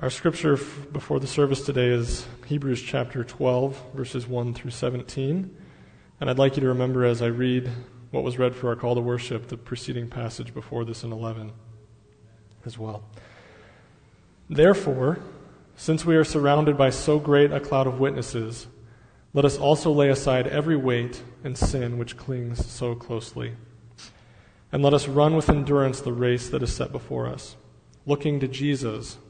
Our scripture before the service today is Hebrews chapter 12, verses 1 through 17. And I'd like you to remember as I read what was read for our call to worship, the preceding passage before this in 11 as well. Therefore, since we are surrounded by so great a cloud of witnesses, let us also lay aside every weight and sin which clings so closely. And let us run with endurance the race that is set before us, looking to Jesus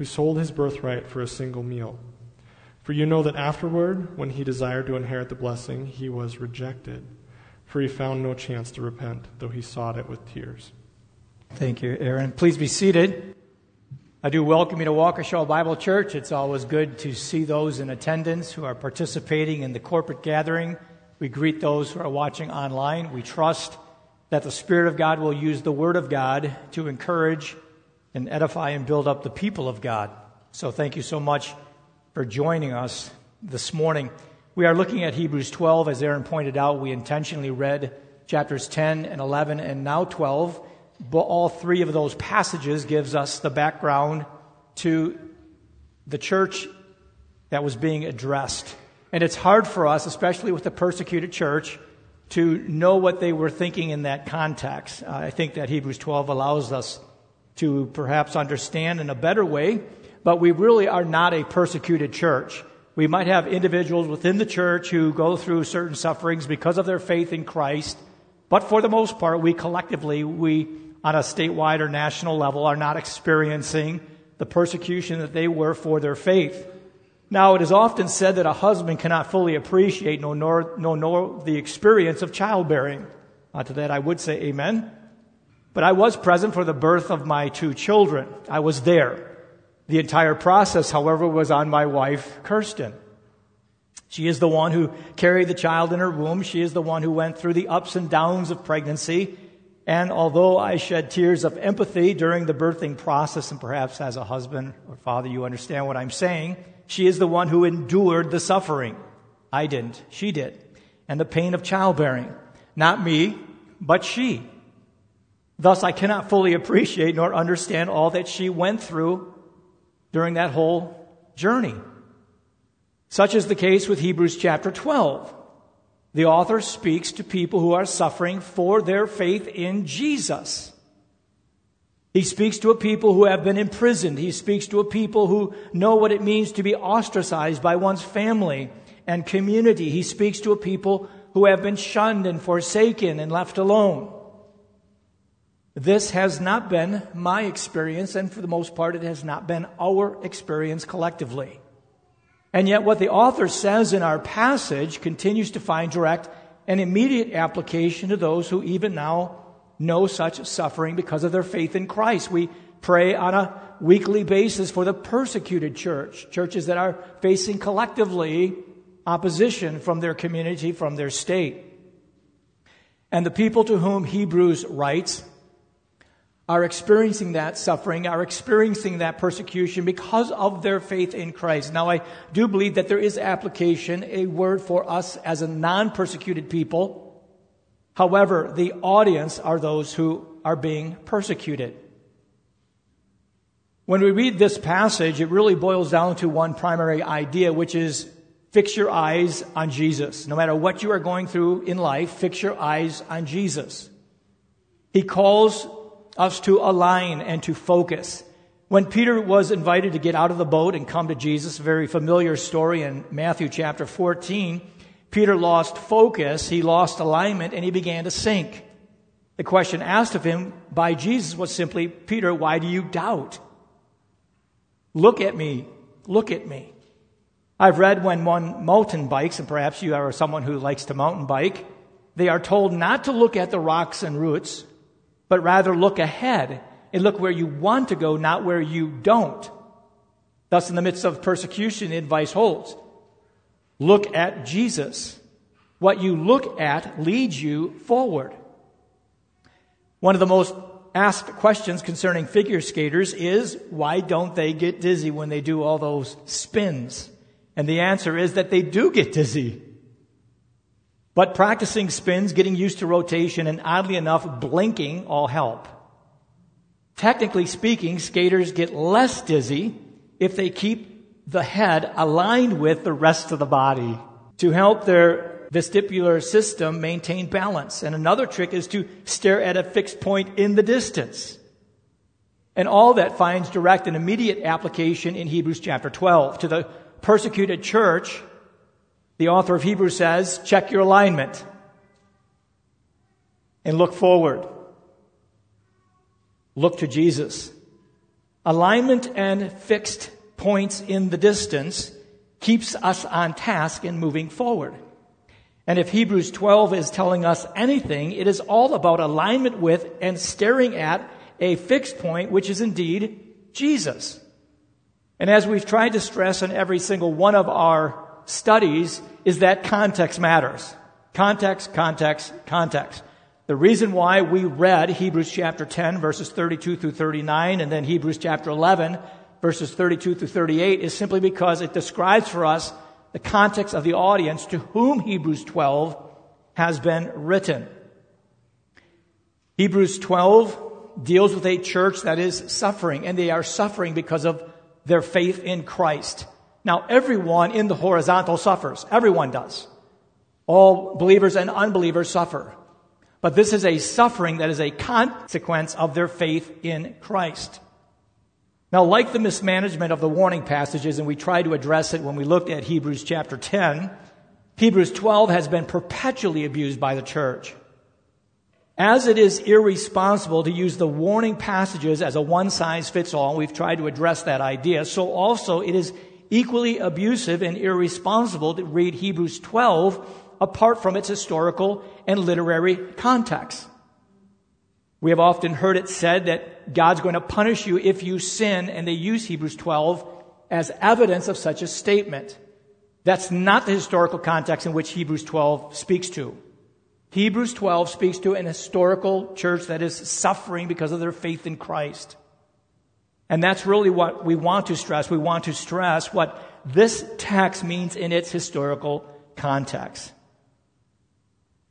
who sold his birthright for a single meal. For you know that afterward, when he desired to inherit the blessing, he was rejected, for he found no chance to repent, though he sought it with tears. Thank you, Aaron. Please be seated. I do welcome you to Waukesha Bible Church. It's always good to see those in attendance who are participating in the corporate gathering. We greet those who are watching online. We trust that the Spirit of God will use the Word of God to encourage and edify and build up the people of God. So thank you so much for joining us this morning. We are looking at Hebrews 12. As Aaron pointed out, we intentionally read chapters 10 and 11 and now 12. But all three of those passages gives us the background to the church that was being addressed. And it's hard for us, especially with the persecuted church, to know what they were thinking in that context. Uh, I think that Hebrews 12 allows us to perhaps understand in a better way, but we really are not a persecuted church. We might have individuals within the church who go through certain sufferings because of their faith in Christ, but for the most part, we collectively, we on a statewide or national level are not experiencing the persecution that they were for their faith. Now, it is often said that a husband cannot fully appreciate nor, nor, nor, nor the experience of childbearing. Uh, to that, I would say amen. But I was present for the birth of my two children. I was there. The entire process, however, was on my wife, Kirsten. She is the one who carried the child in her womb. She is the one who went through the ups and downs of pregnancy. And although I shed tears of empathy during the birthing process, and perhaps as a husband or father, you understand what I'm saying, she is the one who endured the suffering. I didn't. She did. And the pain of childbearing. Not me, but she. Thus, I cannot fully appreciate nor understand all that she went through during that whole journey. Such is the case with Hebrews chapter 12. the author speaks to people who are suffering for their faith in Jesus. He speaks to a people who have been imprisoned. He speaks to a people who know what it means to be ostracized by one's family and community. He speaks to a people who have been shunned and forsaken and left alone. This has not been my experience, and for the most part, it has not been our experience collectively. And yet, what the author says in our passage continues to find direct and immediate application to those who even now know such suffering because of their faith in Christ. We pray on a weekly basis for the persecuted church, churches that are facing collectively opposition from their community, from their state. And the people to whom Hebrews writes are experiencing that suffering, are experiencing that persecution because of their faith in Christ. Now, I do believe that there is application, a word for us as a non persecuted people. However, the audience are those who are being persecuted. When we read this passage, it really boils down to one primary idea, which is fix your eyes on Jesus. No matter what you are going through in life, fix your eyes on Jesus. He calls us to align and to focus. When Peter was invited to get out of the boat and come to Jesus, a very familiar story in Matthew chapter 14, Peter lost focus, he lost alignment, and he began to sink. The question asked of him by Jesus was simply, Peter, why do you doubt? Look at me. Look at me. I've read when one mountain bikes, and perhaps you are someone who likes to mountain bike, they are told not to look at the rocks and roots, but rather look ahead and look where you want to go, not where you don't. Thus, in the midst of persecution, the advice holds. Look at Jesus. What you look at leads you forward. One of the most asked questions concerning figure skaters is why don't they get dizzy when they do all those spins? And the answer is that they do get dizzy. But practicing spins, getting used to rotation, and oddly enough, blinking all help. Technically speaking, skaters get less dizzy if they keep the head aligned with the rest of the body to help their vestibular system maintain balance. And another trick is to stare at a fixed point in the distance. And all that finds direct and immediate application in Hebrews chapter 12. To the persecuted church, the author of Hebrews says, check your alignment and look forward. Look to Jesus. Alignment and fixed points in the distance keeps us on task and moving forward. And if Hebrews 12 is telling us anything, it is all about alignment with and staring at a fixed point, which is indeed Jesus. And as we've tried to stress in every single one of our studies, is that context matters. Context, context, context. The reason why we read Hebrews chapter 10 verses 32 through 39 and then Hebrews chapter 11 verses 32 through 38 is simply because it describes for us the context of the audience to whom Hebrews 12 has been written. Hebrews 12 deals with a church that is suffering and they are suffering because of their faith in Christ. Now, everyone in the horizontal suffers. Everyone does. All believers and unbelievers suffer. But this is a suffering that is a consequence of their faith in Christ. Now, like the mismanagement of the warning passages, and we tried to address it when we looked at Hebrews chapter 10, Hebrews 12 has been perpetually abused by the church. As it is irresponsible to use the warning passages as a one size fits all, we've tried to address that idea, so also it is equally abusive and irresponsible to read Hebrews 12 apart from its historical and literary context. We have often heard it said that God's going to punish you if you sin, and they use Hebrews 12 as evidence of such a statement. That's not the historical context in which Hebrews 12 speaks to. Hebrews 12 speaks to an historical church that is suffering because of their faith in Christ. And that's really what we want to stress. We want to stress what this text means in its historical context.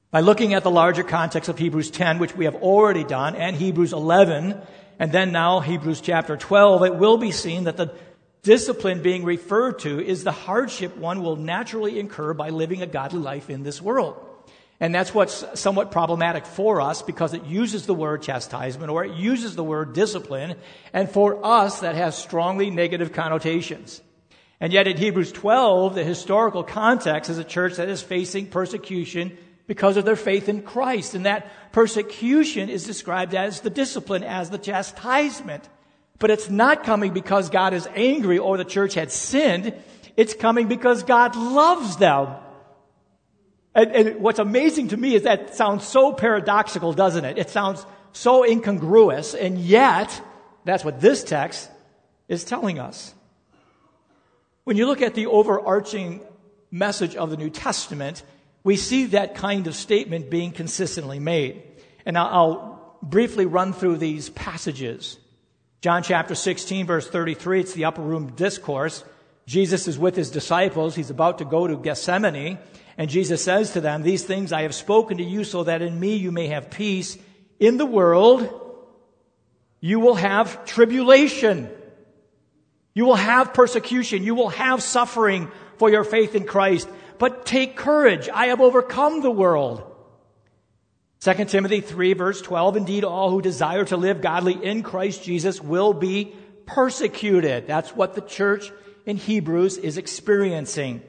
By looking at the larger context of Hebrews 10, which we have already done, and Hebrews 11, and then now Hebrews chapter 12, it will be seen that the discipline being referred to is the hardship one will naturally incur by living a godly life in this world. And that's what's somewhat problematic for us because it uses the word chastisement or it uses the word discipline. And for us, that has strongly negative connotations. And yet in Hebrews 12, the historical context is a church that is facing persecution because of their faith in Christ. And that persecution is described as the discipline, as the chastisement. But it's not coming because God is angry or the church had sinned. It's coming because God loves them. And, and, what's amazing to me is that sounds so paradoxical, doesn't it? It sounds so incongruous, and yet, that's what this text is telling us. When you look at the overarching message of the New Testament, we see that kind of statement being consistently made. And I'll, briefly run through these passages. John chapter 16, verse 33, it's the upper room discourse. Jesus is with his disciples. He's about to go to Gethsemane. And Jesus says to them, These things I have spoken to you so that in me you may have peace. In the world, you will have tribulation. You will have persecution. You will have suffering for your faith in Christ. But take courage. I have overcome the world. 2 Timothy 3 verse 12, indeed all who desire to live godly in Christ Jesus will be persecuted. That's what the church in Hebrews is experiencing.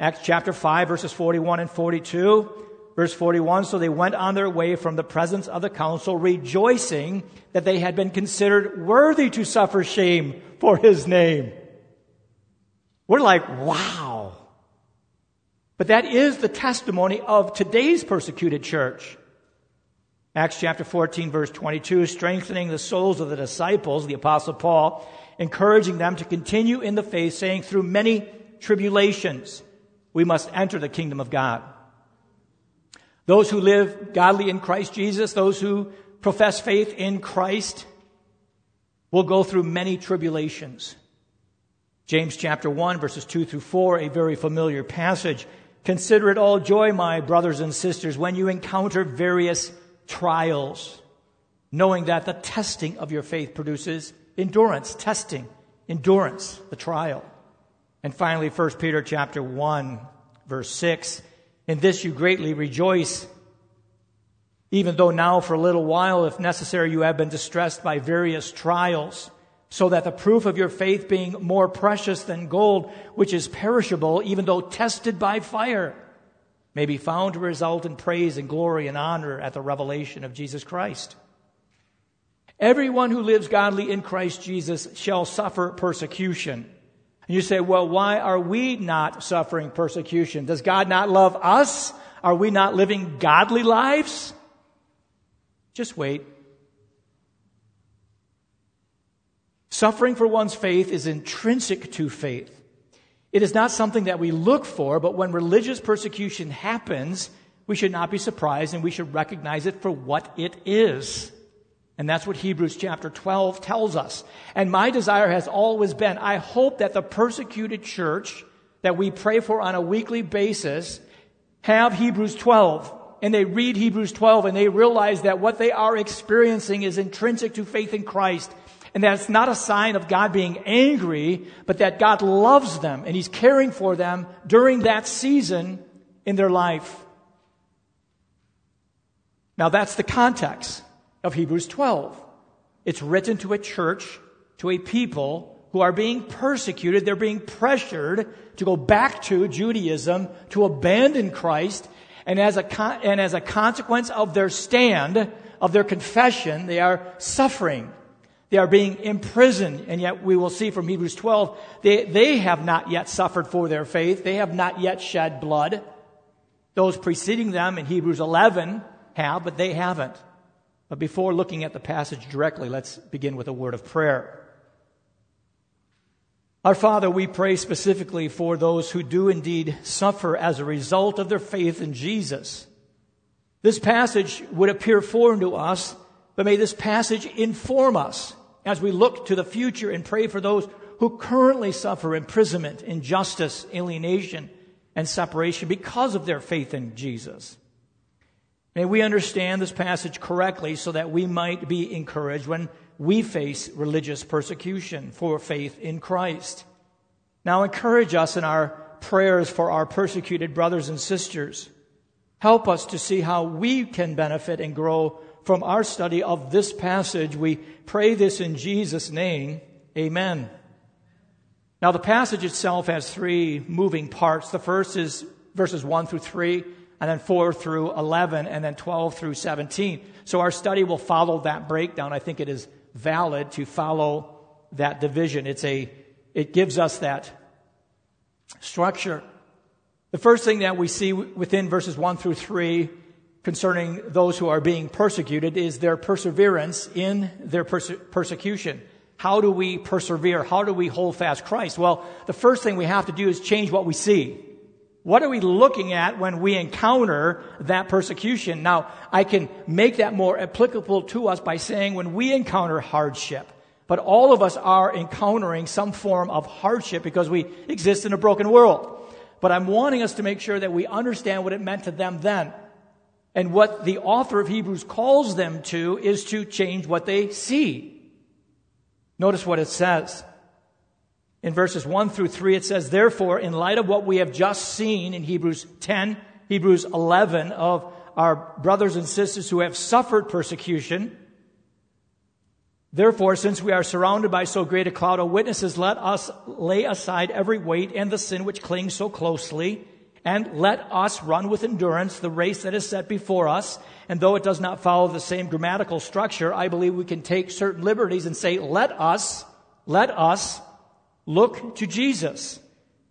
Acts chapter 5 verses 41 and 42. Verse 41, so they went on their way from the presence of the council, rejoicing that they had been considered worthy to suffer shame for his name. We're like, wow. But that is the testimony of today's persecuted church. Acts chapter 14, verse 22, strengthening the souls of the disciples, the apostle Paul, encouraging them to continue in the faith, saying, through many tribulations, we must enter the kingdom of God. Those who live godly in Christ Jesus, those who profess faith in Christ, will go through many tribulations. James chapter 1, verses 2 through 4, a very familiar passage. Consider it all joy, my brothers and sisters, when you encounter various trials, knowing that the testing of your faith produces endurance, testing, endurance, the trial. And finally, 1 Peter chapter 1, verse 6. In this you greatly rejoice, even though now for a little while, if necessary, you have been distressed by various trials, so that the proof of your faith being more precious than gold, which is perishable, even though tested by fire, may be found to result in praise and glory and honor at the revelation of Jesus Christ. Everyone who lives godly in Christ Jesus shall suffer persecution. And you say, well, why are we not suffering persecution? Does God not love us? Are we not living godly lives? Just wait. Suffering for one's faith is intrinsic to faith. It is not something that we look for, but when religious persecution happens, we should not be surprised and we should recognize it for what it is. And that's what Hebrews chapter 12 tells us. And my desire has always been, I hope that the persecuted church that we pray for on a weekly basis have Hebrews 12. And they read Hebrews 12 and they realize that what they are experiencing is intrinsic to faith in Christ. And that it's not a sign of God being angry, but that God loves them and He's caring for them during that season in their life. Now that's the context of Hebrews 12. It's written to a church, to a people who are being persecuted. They're being pressured to go back to Judaism, to abandon Christ. And as a, con- and as a consequence of their stand, of their confession, they are suffering. They are being imprisoned, and yet we will see from Hebrews 12, they, they have not yet suffered for their faith. They have not yet shed blood. Those preceding them in Hebrews 11 have, but they haven't. But before looking at the passage directly, let's begin with a word of prayer. Our Father, we pray specifically for those who do indeed suffer as a result of their faith in Jesus. This passage would appear foreign to us, but may this passage inform us as we look to the future and pray for those who currently suffer imprisonment, injustice, alienation, and separation because of their faith in Jesus. May we understand this passage correctly so that we might be encouraged when we face religious persecution for faith in Christ. Now encourage us in our prayers for our persecuted brothers and sisters. Help us to see how we can benefit and grow from our study of this passage. We pray this in Jesus' name. Amen. Now, the passage itself has three moving parts. The first is verses 1 through 3, and then 4 through 11, and then 12 through 17. So our study will follow that breakdown. I think it is valid to follow that division. It's a, it gives us that structure. The first thing that we see within verses 1 through 3 concerning those who are being persecuted is their perseverance in their perse- persecution. How do we persevere? How do we hold fast Christ? Well, the first thing we have to do is change what we see. What are we looking at when we encounter that persecution? Now, I can make that more applicable to us by saying when we encounter hardship, but all of us are encountering some form of hardship because we exist in a broken world. But I'm wanting us to make sure that we understand what it meant to them then. And what the author of Hebrews calls them to is to change what they see. Notice what it says. In verses 1 through 3, it says, Therefore, in light of what we have just seen in Hebrews 10, Hebrews 11, of our brothers and sisters who have suffered persecution, Therefore, since we are surrounded by so great a cloud of witnesses, let us lay aside every weight and the sin which clings so closely, and let us run with endurance the race that is set before us. And though it does not follow the same grammatical structure, I believe we can take certain liberties and say, let us, let us look to Jesus,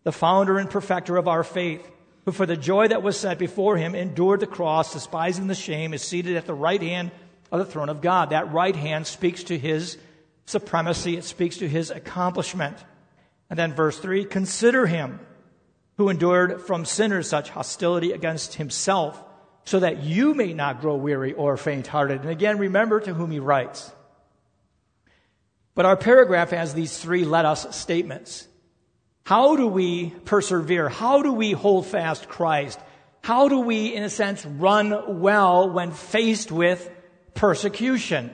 the founder and perfecter of our faith, who for the joy that was set before him endured the cross, despising the shame, is seated at the right hand of the throne of God. That right hand speaks to his supremacy, it speaks to his accomplishment. And then verse 3 Consider him who endured from sinners such hostility against himself, so that you may not grow weary or faint hearted. And again, remember to whom he writes. But our paragraph has these three let us statements. How do we persevere? How do we hold fast Christ? How do we, in a sense, run well when faced with persecution.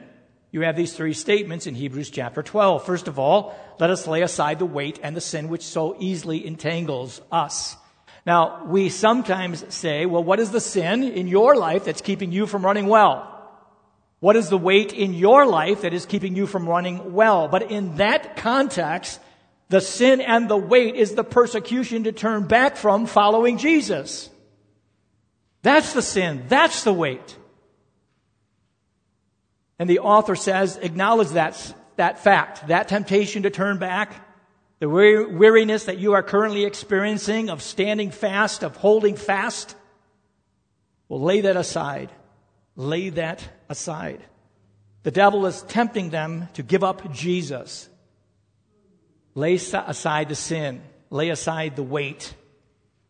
You have these three statements in Hebrews chapter 12. First of all, let us lay aside the weight and the sin which so easily entangles us. Now, we sometimes say, well, what is the sin in your life that's keeping you from running well? What is the weight in your life that is keeping you from running well? But in that context, the sin and the weight is the persecution to turn back from following Jesus. That's the sin. That's the weight. And the author says, acknowledge that, that fact, that temptation to turn back, the weariness that you are currently experiencing of standing fast, of holding fast. Well, lay that aside. Lay that aside. The devil is tempting them to give up Jesus. Lay aside the sin. Lay aside the weight.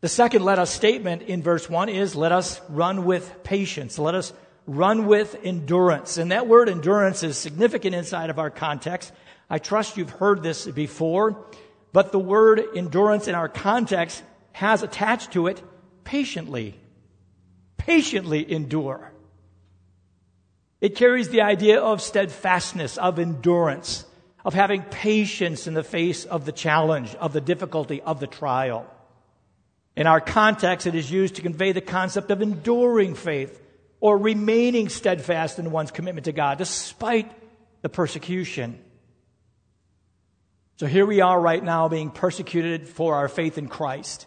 The second let us statement in verse 1 is let us run with patience. Let us run with endurance. And that word endurance is significant inside of our context. I trust you've heard this before, but the word endurance in our context has attached to it patiently. Patiently endure. It carries the idea of steadfastness, of endurance, of having patience in the face of the challenge, of the difficulty, of the trial. In our context, it is used to convey the concept of enduring faith, or remaining steadfast in one's commitment to God despite the persecution. So here we are right now being persecuted for our faith in Christ.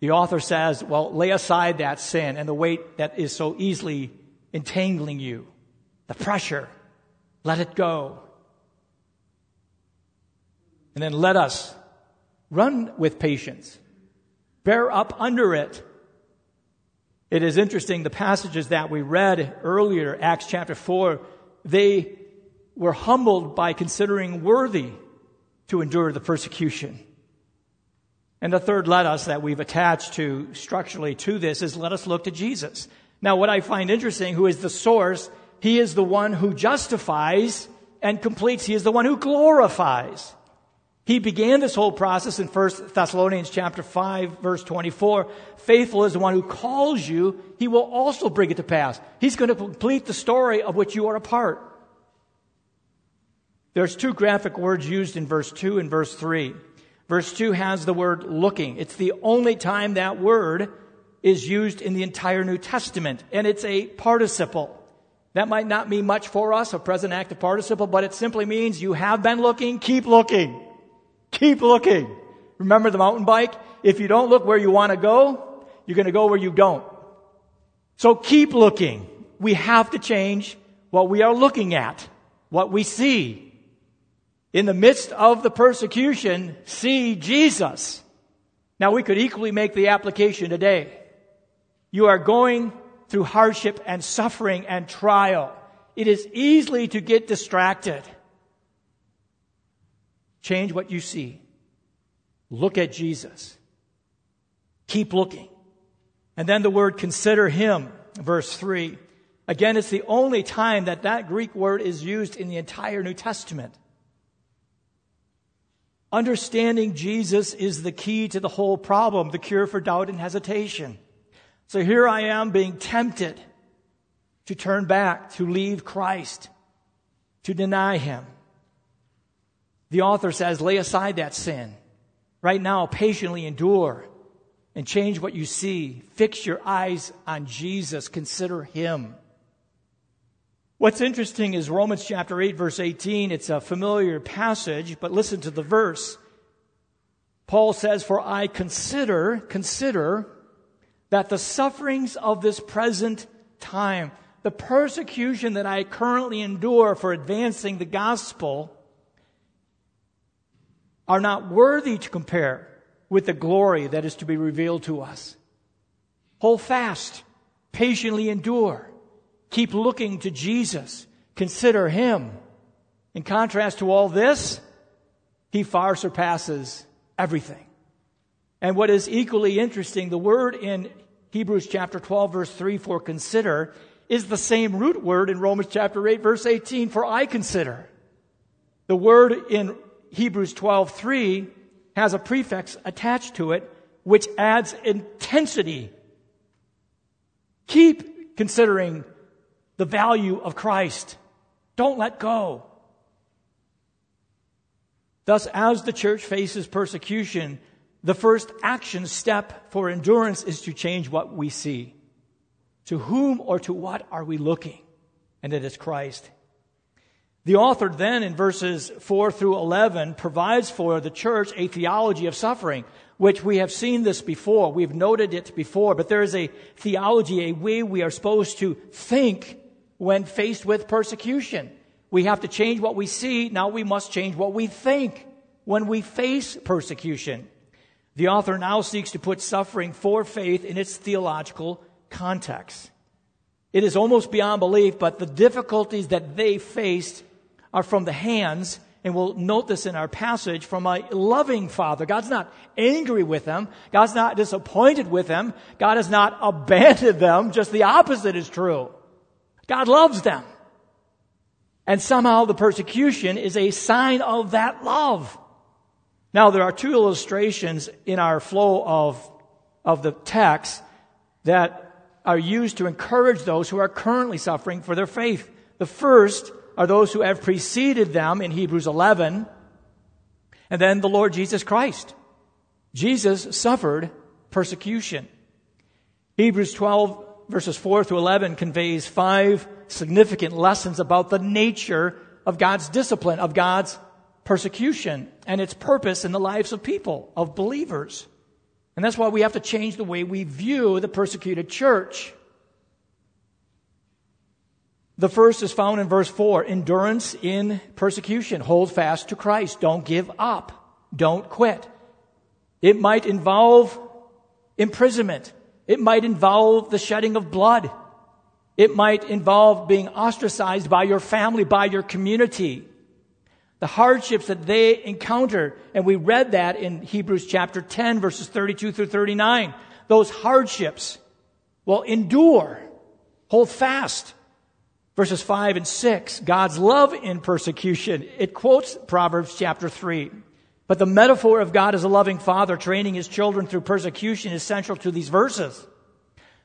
The author says, well, lay aside that sin and the weight that is so easily entangling you, the pressure. Let it go. And then let us run with patience, bear up under it, it is interesting, the passages that we read earlier, Acts chapter 4, they were humbled by considering worthy to endure the persecution. And the third let us that we've attached to structurally to this is let us look to Jesus. Now, what I find interesting, who is the source, he is the one who justifies and completes. He is the one who glorifies. He began this whole process in 1 Thessalonians chapter 5 verse 24. Faithful is the one who calls you. He will also bring it to pass. He's going to complete the story of which you are a part. There's two graphic words used in verse 2 and verse 3. Verse 2 has the word looking. It's the only time that word is used in the entire New Testament, and it's a participle. That might not mean much for us, a present active participle, but it simply means you have been looking, keep looking. Keep looking. Remember the mountain bike? If you don't look where you want to go, you're going to go where you don't. So keep looking. We have to change what we are looking at, what we see. In the midst of the persecution, see Jesus. Now we could equally make the application today. You are going through hardship and suffering and trial. It is easily to get distracted. Change what you see. Look at Jesus. Keep looking. And then the word consider him, verse 3. Again, it's the only time that that Greek word is used in the entire New Testament. Understanding Jesus is the key to the whole problem, the cure for doubt and hesitation. So here I am being tempted to turn back, to leave Christ, to deny Him. The author says, lay aside that sin. Right now, patiently endure and change what you see. Fix your eyes on Jesus. Consider Him. What's interesting is Romans chapter 8, verse 18. It's a familiar passage, but listen to the verse. Paul says, For I consider, consider that the sufferings of this present time, the persecution that I currently endure for advancing the gospel, are not worthy to compare with the glory that is to be revealed to us. Hold fast, patiently endure, keep looking to Jesus, consider Him. In contrast to all this, He far surpasses everything. And what is equally interesting, the word in Hebrews chapter 12 verse 3 for consider is the same root word in Romans chapter 8 verse 18 for I consider. The word in Hebrews 12:3 has a prefix attached to it which adds intensity. Keep considering the value of Christ. Don't let go. Thus, as the church faces persecution, the first action step for endurance is to change what we see. To whom or to what are we looking? And it is Christ. The author then in verses 4 through 11 provides for the church a theology of suffering, which we have seen this before. We've noted it before, but there is a theology, a way we are supposed to think when faced with persecution. We have to change what we see. Now we must change what we think when we face persecution. The author now seeks to put suffering for faith in its theological context. It is almost beyond belief, but the difficulties that they faced are from the hands, and we'll note this in our passage, from a loving father. God's not angry with them. God's not disappointed with them. God has not abandoned them. Just the opposite is true. God loves them. And somehow the persecution is a sign of that love. Now, there are two illustrations in our flow of, of the text that are used to encourage those who are currently suffering for their faith. The first are those who have preceded them in Hebrews 11, and then the Lord Jesus Christ. Jesus suffered persecution. Hebrews 12 verses 4 through 11 conveys five significant lessons about the nature of God's discipline, of God's persecution and its purpose in the lives of people, of believers. And that's why we have to change the way we view the persecuted church. The first is found in verse 4 endurance in persecution. Hold fast to Christ. Don't give up. Don't quit. It might involve imprisonment. It might involve the shedding of blood. It might involve being ostracized by your family, by your community the hardships that they encounter. And we read that in Hebrews chapter 10, verses 32 through 39. Those hardships will endure, hold fast. Verses 5 and 6, God's love in persecution. It quotes Proverbs chapter 3. But the metaphor of God as a loving father training his children through persecution is central to these verses.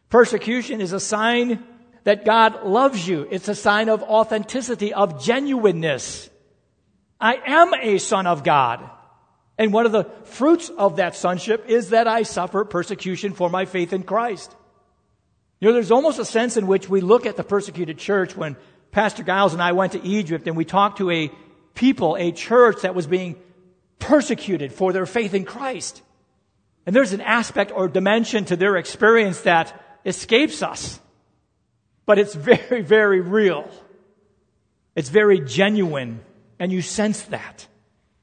Persecution is a sign that God loves you. It's a sign of authenticity, of genuineness. I am a son of God. And one of the fruits of that sonship is that I suffer persecution for my faith in Christ. You know, there's almost a sense in which we look at the persecuted church when Pastor Giles and I went to Egypt and we talked to a people, a church that was being persecuted for their faith in Christ. And there's an aspect or dimension to their experience that escapes us. But it's very, very real. It's very genuine. And you sense that.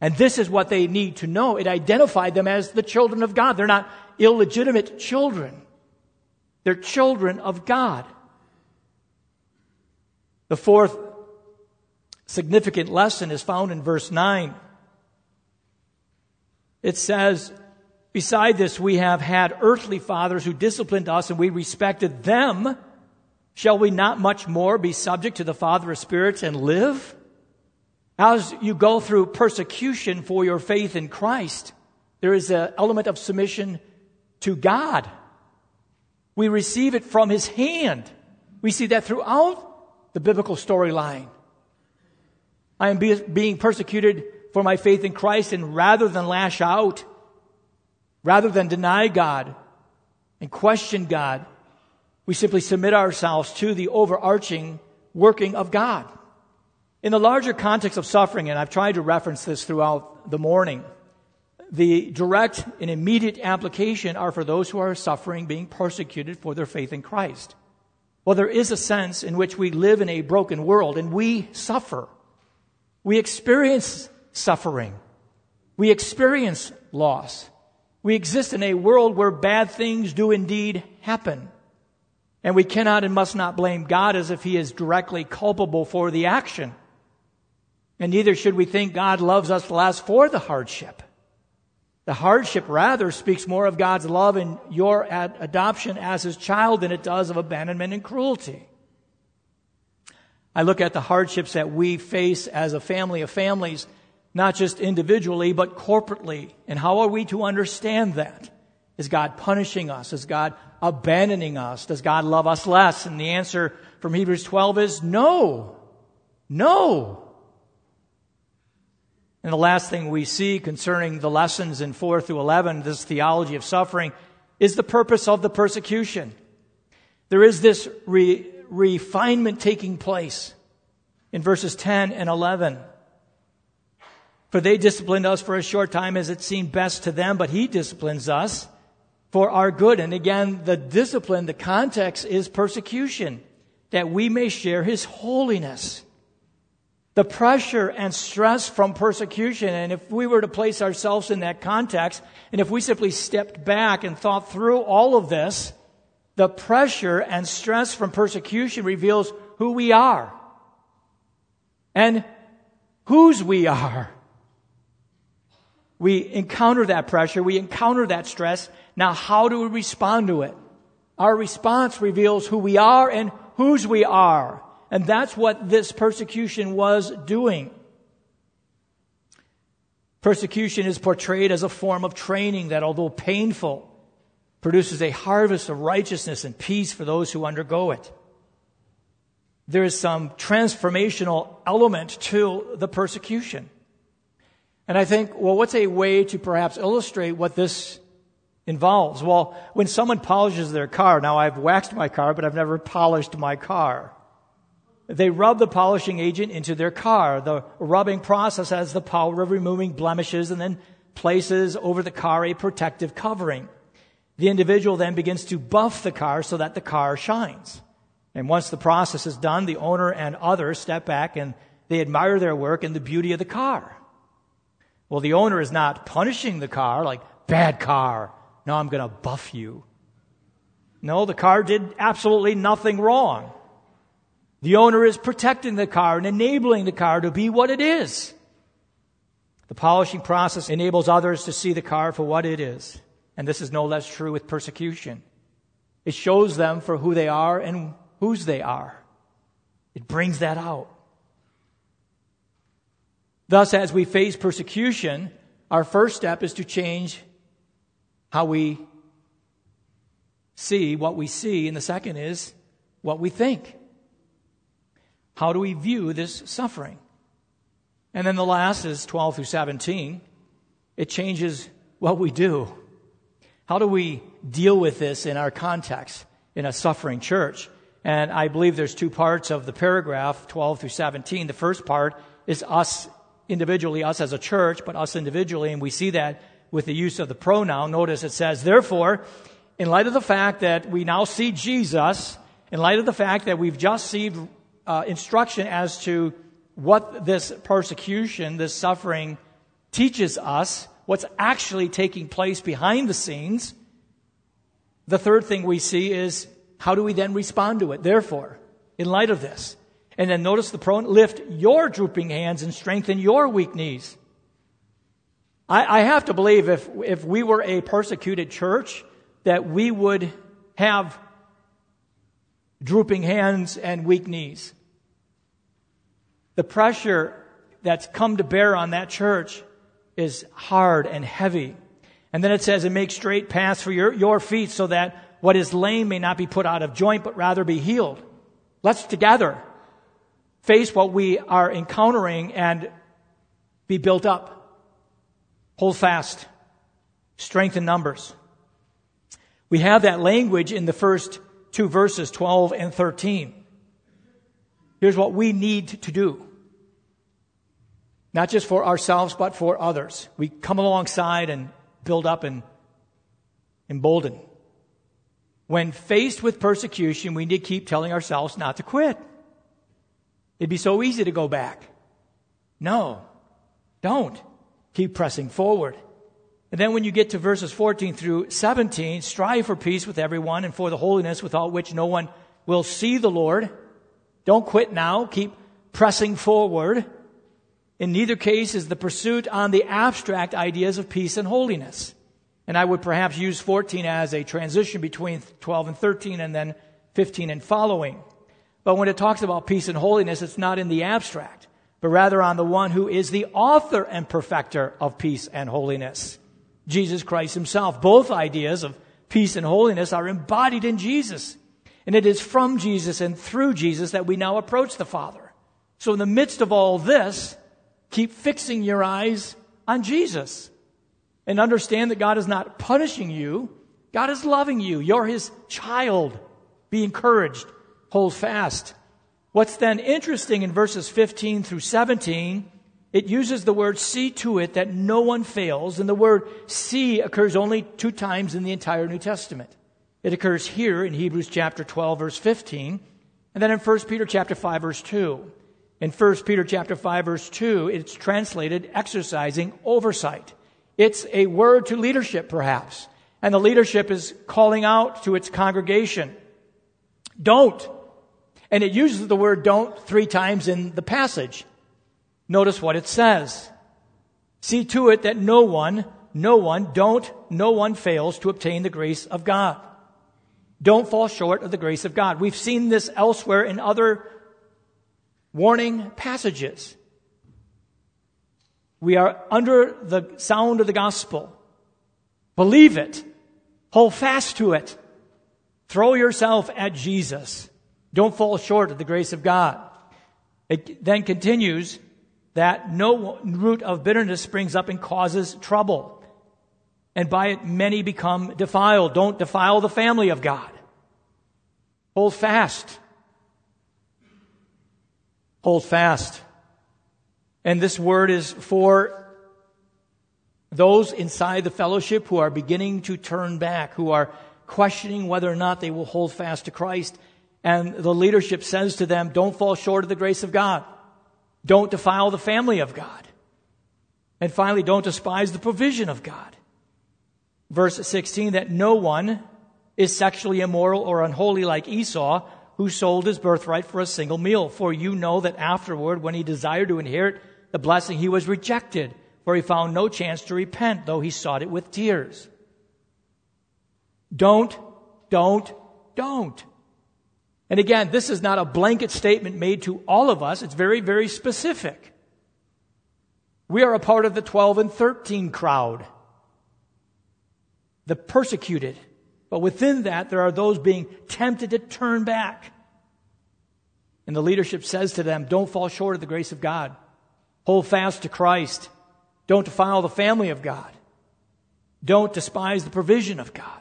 And this is what they need to know. It identified them as the children of God. They're not illegitimate children. They're children of God. The fourth significant lesson is found in verse 9. It says, Beside this, we have had earthly fathers who disciplined us and we respected them. Shall we not much more be subject to the Father of spirits and live? As you go through persecution for your faith in Christ, there is an element of submission to God. We receive it from His hand. We see that throughout the biblical storyline. I am being persecuted for my faith in Christ, and rather than lash out, rather than deny God and question God, we simply submit ourselves to the overarching working of God. In the larger context of suffering, and I've tried to reference this throughout the morning, the direct and immediate application are for those who are suffering, being persecuted for their faith in Christ. Well, there is a sense in which we live in a broken world and we suffer. We experience suffering. We experience loss. We exist in a world where bad things do indeed happen. And we cannot and must not blame God as if He is directly culpable for the action. And neither should we think God loves us less for the hardship. The hardship rather speaks more of God's love and your ad- adoption as his child than it does of abandonment and cruelty. I look at the hardships that we face as a family of families, not just individually, but corporately. And how are we to understand that? Is God punishing us? Is God abandoning us? Does God love us less? And the answer from Hebrews 12 is no. No. And the last thing we see concerning the lessons in 4 through 11, this theology of suffering, is the purpose of the persecution. There is this re- refinement taking place in verses 10 and 11. For they disciplined us for a short time as it seemed best to them, but he disciplines us for our good. And again, the discipline, the context is persecution, that we may share his holiness the pressure and stress from persecution. And if we were to place ourselves in that context, and if we simply stepped back and thought through all of this, the pressure and stress from persecution reveals who we are and whose we are. We encounter that pressure, we encounter that stress. Now, how do we respond to it? Our response reveals who we are and whose we are. And that's what this persecution was doing. Persecution is portrayed as a form of training that, although painful, produces a harvest of righteousness and peace for those who undergo it. There is some transformational element to the persecution. And I think, well, what's a way to perhaps illustrate what this involves? Well, when someone polishes their car, now I've waxed my car, but I've never polished my car. They rub the polishing agent into their car. The rubbing process has the power of removing blemishes and then places over the car a protective covering. The individual then begins to buff the car so that the car shines. And once the process is done, the owner and others step back and they admire their work and the beauty of the car. Well, the owner is not punishing the car like, bad car. No, I'm going to buff you. No, the car did absolutely nothing wrong. The owner is protecting the car and enabling the car to be what it is. The polishing process enables others to see the car for what it is. And this is no less true with persecution. It shows them for who they are and whose they are. It brings that out. Thus, as we face persecution, our first step is to change how we see what we see, and the second is what we think. How do we view this suffering? And then the last is 12 through 17. it changes what we do. How do we deal with this in our context in a suffering church? And I believe there's two parts of the paragraph, 12 through 17. The first part is us individually, us as a church, but us individually, and we see that with the use of the pronoun. Notice it says, therefore, in light of the fact that we now see Jesus, in light of the fact that we've just received uh, instruction as to what this persecution, this suffering teaches us, what's actually taking place behind the scenes, the third thing we see is how do we then respond to it? Therefore, in light of this, and then notice the pronoun, lift your drooping hands and strengthen your weak knees. I, I have to believe if, if we were a persecuted church, that we would have drooping hands and weak knees. The pressure that's come to bear on that church is hard and heavy. And then it says, and make straight paths for your, your feet so that what is lame may not be put out of joint, but rather be healed. Let's together face what we are encountering and be built up. Hold fast. Strength in numbers. We have that language in the first two verses, 12 and 13. Here's what we need to do. Not just for ourselves, but for others. We come alongside and build up and embolden. When faced with persecution, we need to keep telling ourselves not to quit. It'd be so easy to go back. No, don't. Keep pressing forward. And then when you get to verses 14 through 17, strive for peace with everyone and for the holiness without which no one will see the Lord. Don't quit now. Keep pressing forward. In neither case is the pursuit on the abstract ideas of peace and holiness. And I would perhaps use 14 as a transition between 12 and 13 and then 15 and following. But when it talks about peace and holiness, it's not in the abstract, but rather on the one who is the author and perfecter of peace and holiness, Jesus Christ himself. Both ideas of peace and holiness are embodied in Jesus. And it is from Jesus and through Jesus that we now approach the Father. So in the midst of all this, keep fixing your eyes on Jesus and understand that God is not punishing you. God is loving you. You're his child. Be encouraged hold fast. What's then interesting in verses 15 through 17, it uses the word see to it that no one fails, and the word see occurs only two times in the entire New Testament. It occurs here in Hebrews chapter 12 verse 15, and then in 1 Peter chapter 5 verse 2. In 1 Peter chapter 5 verse 2, it's translated exercising oversight. It's a word to leadership perhaps. And the leadership is calling out to its congregation. Don't and it uses the word don't three times in the passage. Notice what it says. See to it that no one, no one, don't, no one fails to obtain the grace of God. Don't fall short of the grace of God. We've seen this elsewhere in other warning passages. We are under the sound of the gospel. Believe it. Hold fast to it. Throw yourself at Jesus. Don't fall short of the grace of God. It then continues that no root of bitterness springs up and causes trouble. And by it many become defiled. Don't defile the family of God. Hold fast. Hold fast. And this word is for those inside the fellowship who are beginning to turn back, who are questioning whether or not they will hold fast to Christ. And the leadership says to them, don't fall short of the grace of God. Don't defile the family of God. And finally, don't despise the provision of God. Verse 16, that no one is sexually immoral or unholy like Esau, who sold his birthright for a single meal. For you know that afterward, when he desired to inherit the blessing, he was rejected, for he found no chance to repent, though he sought it with tears. Don't, don't, don't. And again, this is not a blanket statement made to all of us. It's very, very specific. We are a part of the 12 and 13 crowd. The persecuted. But within that, there are those being tempted to turn back. And the leadership says to them, don't fall short of the grace of God. Hold fast to Christ. Don't defile the family of God. Don't despise the provision of God.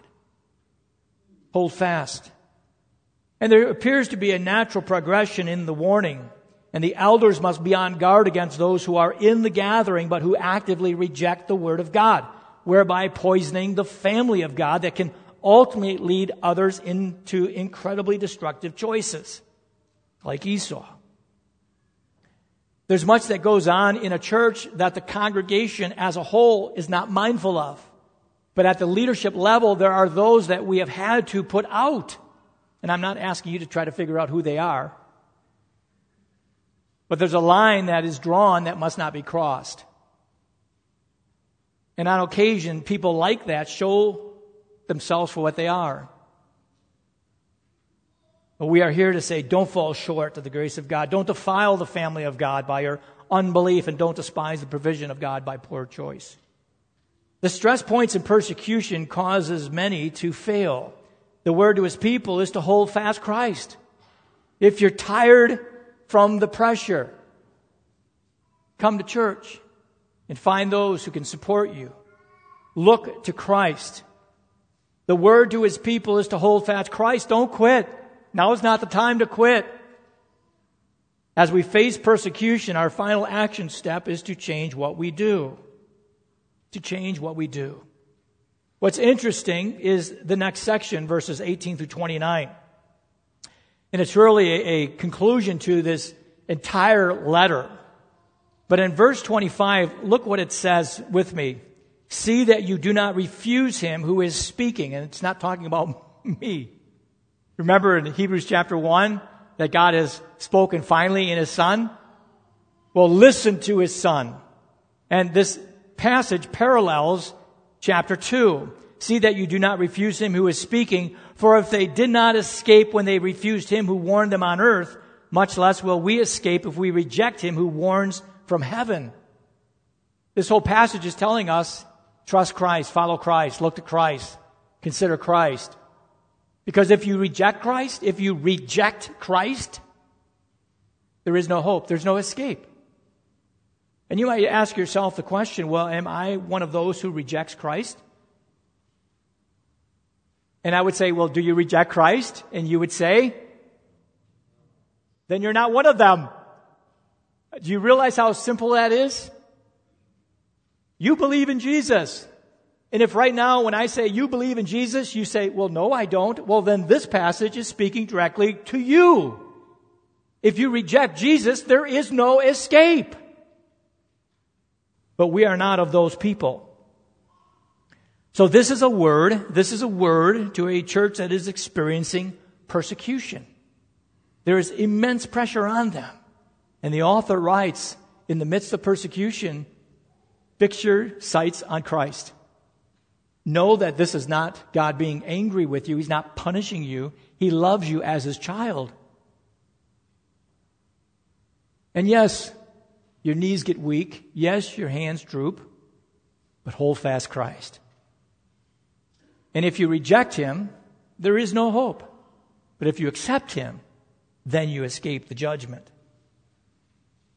Hold fast. And there appears to be a natural progression in the warning. And the elders must be on guard against those who are in the gathering but who actively reject the word of God, whereby poisoning the family of God that can ultimately lead others into incredibly destructive choices, like Esau. There's much that goes on in a church that the congregation as a whole is not mindful of. But at the leadership level, there are those that we have had to put out. And I'm not asking you to try to figure out who they are. But there's a line that is drawn that must not be crossed. And on occasion, people like that show themselves for what they are. But we are here to say, don't fall short of the grace of God. Don't defile the family of God by your unbelief, and don't despise the provision of God by poor choice. The stress points in persecution causes many to fail. The word to his people is to hold fast Christ. If you're tired from the pressure, come to church and find those who can support you. Look to Christ. The word to his people is to hold fast Christ. Don't quit. Now is not the time to quit. As we face persecution, our final action step is to change what we do. To change what we do. What's interesting is the next section, verses 18 through 29. And it's really a, conclusion to this entire letter. But in verse 25, look what it says with me. See that you do not refuse him who is speaking. And it's not talking about me. Remember in Hebrews chapter 1 that God has spoken finally in his son? Well, listen to his son. And this passage parallels chapter 2. See that you do not refuse him who is speaking, for if they did not escape when they refused him who warned them on earth, much less will we escape if we reject him who warns from heaven. This whole passage is telling us trust Christ, follow Christ, look to Christ, consider Christ. Because if you reject Christ, if you reject Christ, there is no hope, there's no escape. And you might ask yourself the question well, am I one of those who rejects Christ? And I would say, well, do you reject Christ? And you would say, then you're not one of them. Do you realize how simple that is? You believe in Jesus. And if right now, when I say you believe in Jesus, you say, well, no, I don't, well, then this passage is speaking directly to you. If you reject Jesus, there is no escape. But we are not of those people. So this is a word, this is a word to a church that is experiencing persecution. There is immense pressure on them. And the author writes, in the midst of persecution, fix your sights on Christ. Know that this is not God being angry with you. He's not punishing you. He loves you as his child. And yes, your knees get weak. Yes, your hands droop. But hold fast Christ. And if you reject him, there is no hope. But if you accept him, then you escape the judgment.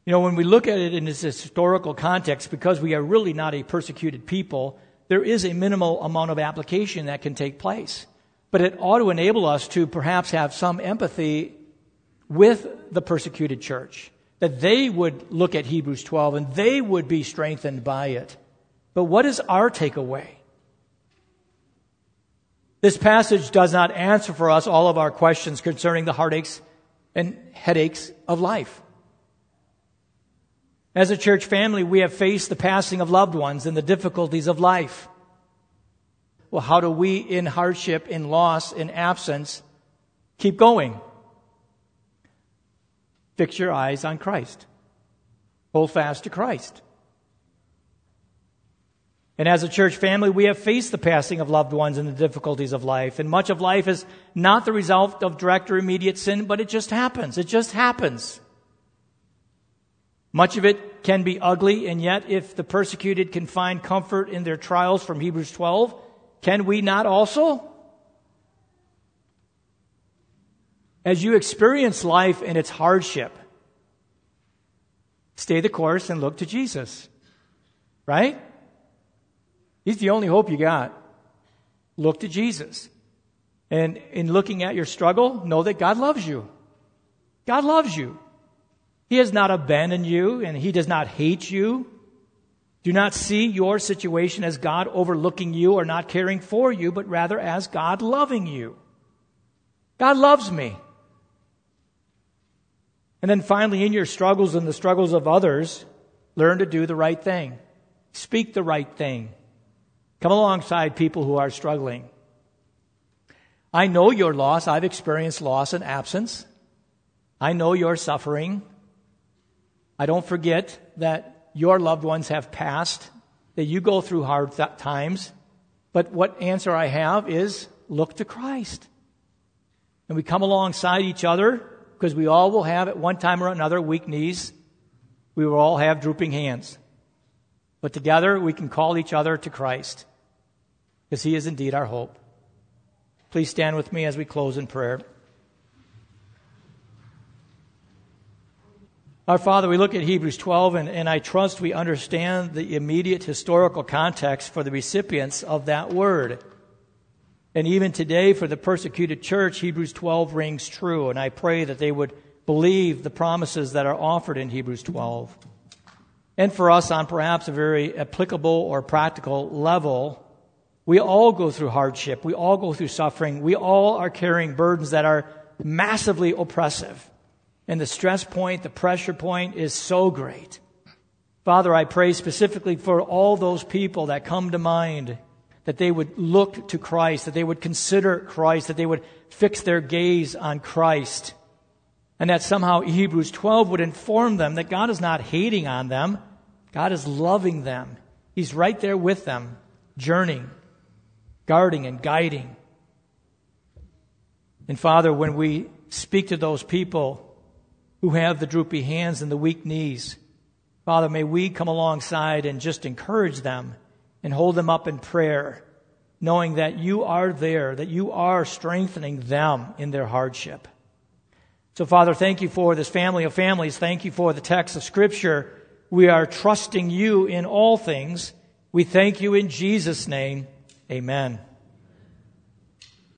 You know, when we look at it in this historical context, because we are really not a persecuted people, there is a minimal amount of application that can take place. But it ought to enable us to perhaps have some empathy with the persecuted church, that they would look at Hebrews 12 and they would be strengthened by it. But what is our takeaway? This passage does not answer for us all of our questions concerning the heartaches and headaches of life. As a church family, we have faced the passing of loved ones and the difficulties of life. Well, how do we, in hardship, in loss, in absence, keep going? Fix your eyes on Christ. Hold fast to Christ. And as a church family, we have faced the passing of loved ones and the difficulties of life. And much of life is not the result of direct or immediate sin, but it just happens. It just happens. Much of it can be ugly, and yet if the persecuted can find comfort in their trials from Hebrews 12, can we not also? As you experience life and its hardship, stay the course and look to Jesus. right? He's the only hope you got. Look to Jesus. And in looking at your struggle, know that God loves you. God loves you. He has not abandoned you and He does not hate you. Do not see your situation as God overlooking you or not caring for you, but rather as God loving you. God loves me. And then finally, in your struggles and the struggles of others, learn to do the right thing. Speak the right thing. Come alongside people who are struggling. I know your loss. I've experienced loss and absence. I know your suffering. I don't forget that your loved ones have passed, that you go through hard th- times. But what answer I have is look to Christ. And we come alongside each other because we all will have at one time or another weak knees. We will all have drooping hands. But together we can call each other to Christ because he is indeed our hope. Please stand with me as we close in prayer. Our Father, we look at Hebrews 12, and, and I trust we understand the immediate historical context for the recipients of that word. And even today, for the persecuted church, Hebrews 12 rings true, and I pray that they would believe the promises that are offered in Hebrews 12. And for us, on perhaps a very applicable or practical level, we all go through hardship. We all go through suffering. We all are carrying burdens that are massively oppressive. And the stress point, the pressure point is so great. Father, I pray specifically for all those people that come to mind that they would look to Christ, that they would consider Christ, that they would fix their gaze on Christ. And that somehow Hebrews 12 would inform them that God is not hating on them, God is loving them. He's right there with them, journeying, guarding, and guiding. And Father, when we speak to those people, who have the droopy hands and the weak knees. Father, may we come alongside and just encourage them and hold them up in prayer, knowing that you are there, that you are strengthening them in their hardship. So, Father, thank you for this family of families. Thank you for the text of Scripture. We are trusting you in all things. We thank you in Jesus' name. Amen.